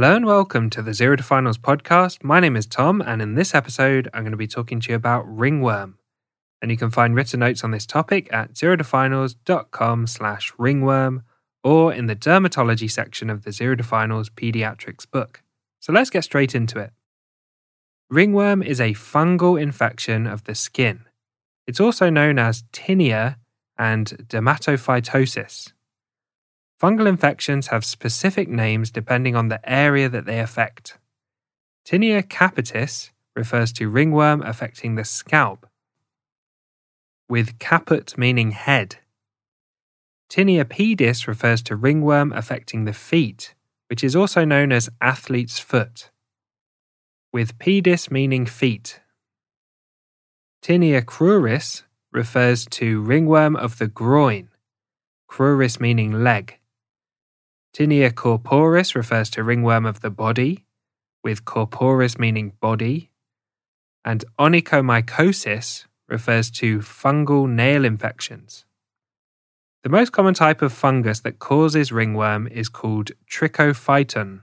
Hello and welcome to the Zero to Finals podcast. My name is Tom, and in this episode, I'm going to be talking to you about ringworm. And you can find written notes on this topic at zerotofinals.com slash ringworm or in the dermatology section of the Zero to Finals pediatrics book. So let's get straight into it. Ringworm is a fungal infection of the skin. It's also known as tinea and dermatophytosis. Fungal infections have specific names depending on the area that they affect. Tinea capitis refers to ringworm affecting the scalp, with caput meaning head. Tinea pedis refers to ringworm affecting the feet, which is also known as athlete's foot, with pedis meaning feet. Tinea cruris refers to ringworm of the groin, cruris meaning leg. Tinea corporis refers to ringworm of the body, with corporis meaning body, and onychomycosis refers to fungal nail infections. The most common type of fungus that causes ringworm is called trichophyton.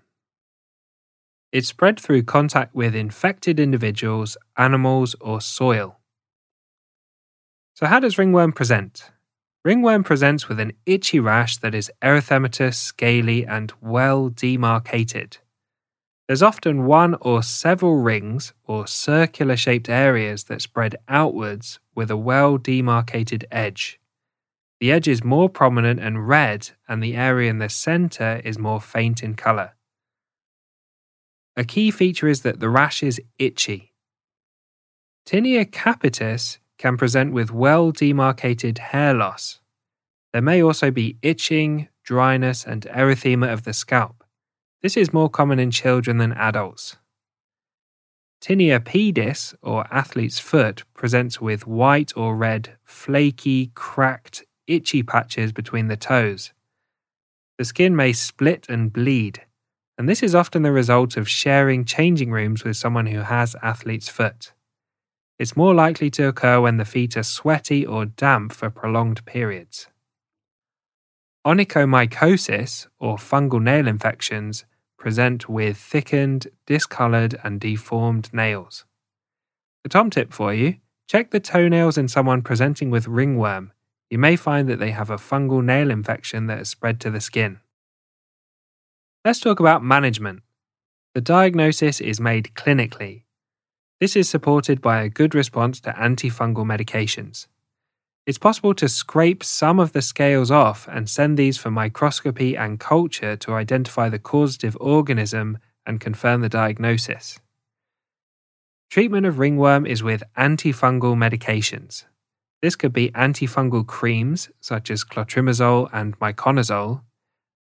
It's spread through contact with infected individuals, animals, or soil. So, how does ringworm present? Ringworm presents with an itchy rash that is erythematous, scaly, and well demarcated. There's often one or several rings or circular shaped areas that spread outwards with a well demarcated edge. The edge is more prominent and red, and the area in the center is more faint in color. A key feature is that the rash is itchy. Tinea capitis can present with well demarcated hair loss. There may also be itching, dryness, and erythema of the scalp. This is more common in children than adults. Tinea pedis, or athlete's foot, presents with white or red, flaky, cracked, itchy patches between the toes. The skin may split and bleed, and this is often the result of sharing changing rooms with someone who has athlete's foot. It's more likely to occur when the feet are sweaty or damp for prolonged periods. Onychomycosis, or fungal nail infections, present with thickened, discoloured, and deformed nails. The Tom tip for you check the toenails in someone presenting with ringworm. You may find that they have a fungal nail infection that has spread to the skin. Let's talk about management. The diagnosis is made clinically this is supported by a good response to antifungal medications. It's possible to scrape some of the scales off and send these for microscopy and culture to identify the causative organism and confirm the diagnosis. Treatment of ringworm is with antifungal medications. This could be antifungal creams such as clotrimazole and miconazole,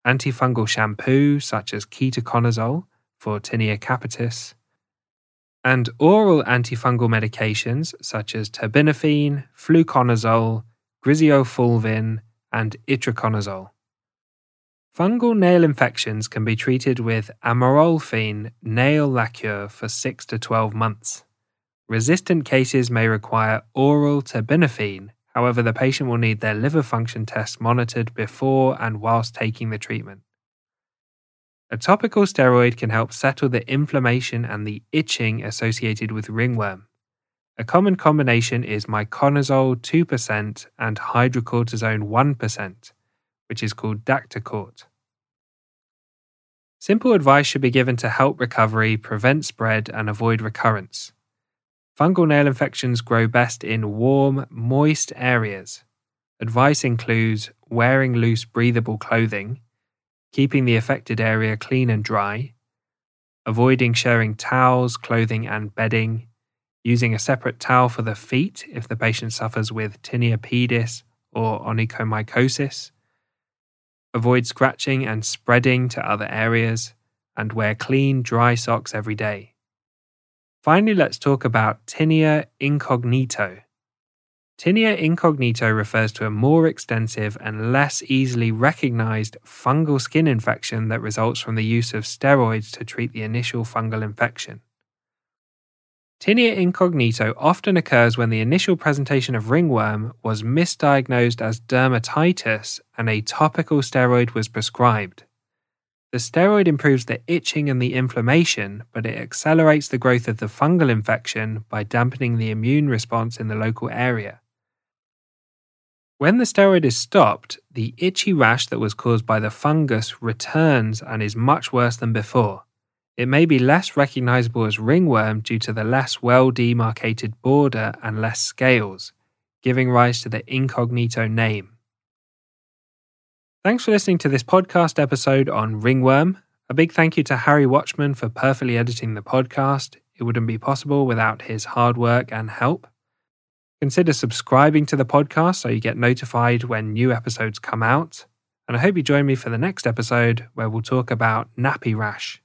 antifungal shampoo such as ketoconazole for tinea capitis, and oral antifungal medications such as terbinafine, fluconazole, griseofulvin, and itraconazole. Fungal nail infections can be treated with amorolfine nail lacquer for 6 to 12 months. Resistant cases may require oral terbinafine, however, the patient will need their liver function tests monitored before and whilst taking the treatment. A topical steroid can help settle the inflammation and the itching associated with ringworm. A common combination is miconazole 2% and hydrocortisone 1%, which is called Daktacort. Simple advice should be given to help recovery, prevent spread, and avoid recurrence. Fungal nail infections grow best in warm, moist areas. Advice includes wearing loose, breathable clothing, keeping the affected area clean and dry, avoiding sharing towels, clothing, and bedding, using a separate towel for the feet if the patient suffers with tinea pedis or onychomycosis, avoid scratching and spreading to other areas, and wear clean, dry socks every day. Finally, let's talk about tinea incognito. Tinea incognito refers to a more extensive and less easily recognized fungal skin infection that results from the use of steroids to treat the initial fungal infection. Tinea incognito often occurs when the initial presentation of ringworm was misdiagnosed as dermatitis and a topical steroid was prescribed. The steroid improves the itching and the inflammation, but it accelerates the growth of the fungal infection by dampening the immune response in the local area. When the steroid is stopped, the itchy rash that was caused by the fungus returns and is much worse than before. It may be less recognizable as ringworm due to the less well demarcated border and less scales, giving rise to the incognito name. Thanks for listening to this podcast episode on ringworm. A big thank you to Harry Watchman for perfectly editing the podcast. It wouldn't be possible without his hard work and help. Consider subscribing to the podcast so you get notified when new episodes come out. And I hope you join me for the next episode where we'll talk about nappy rash.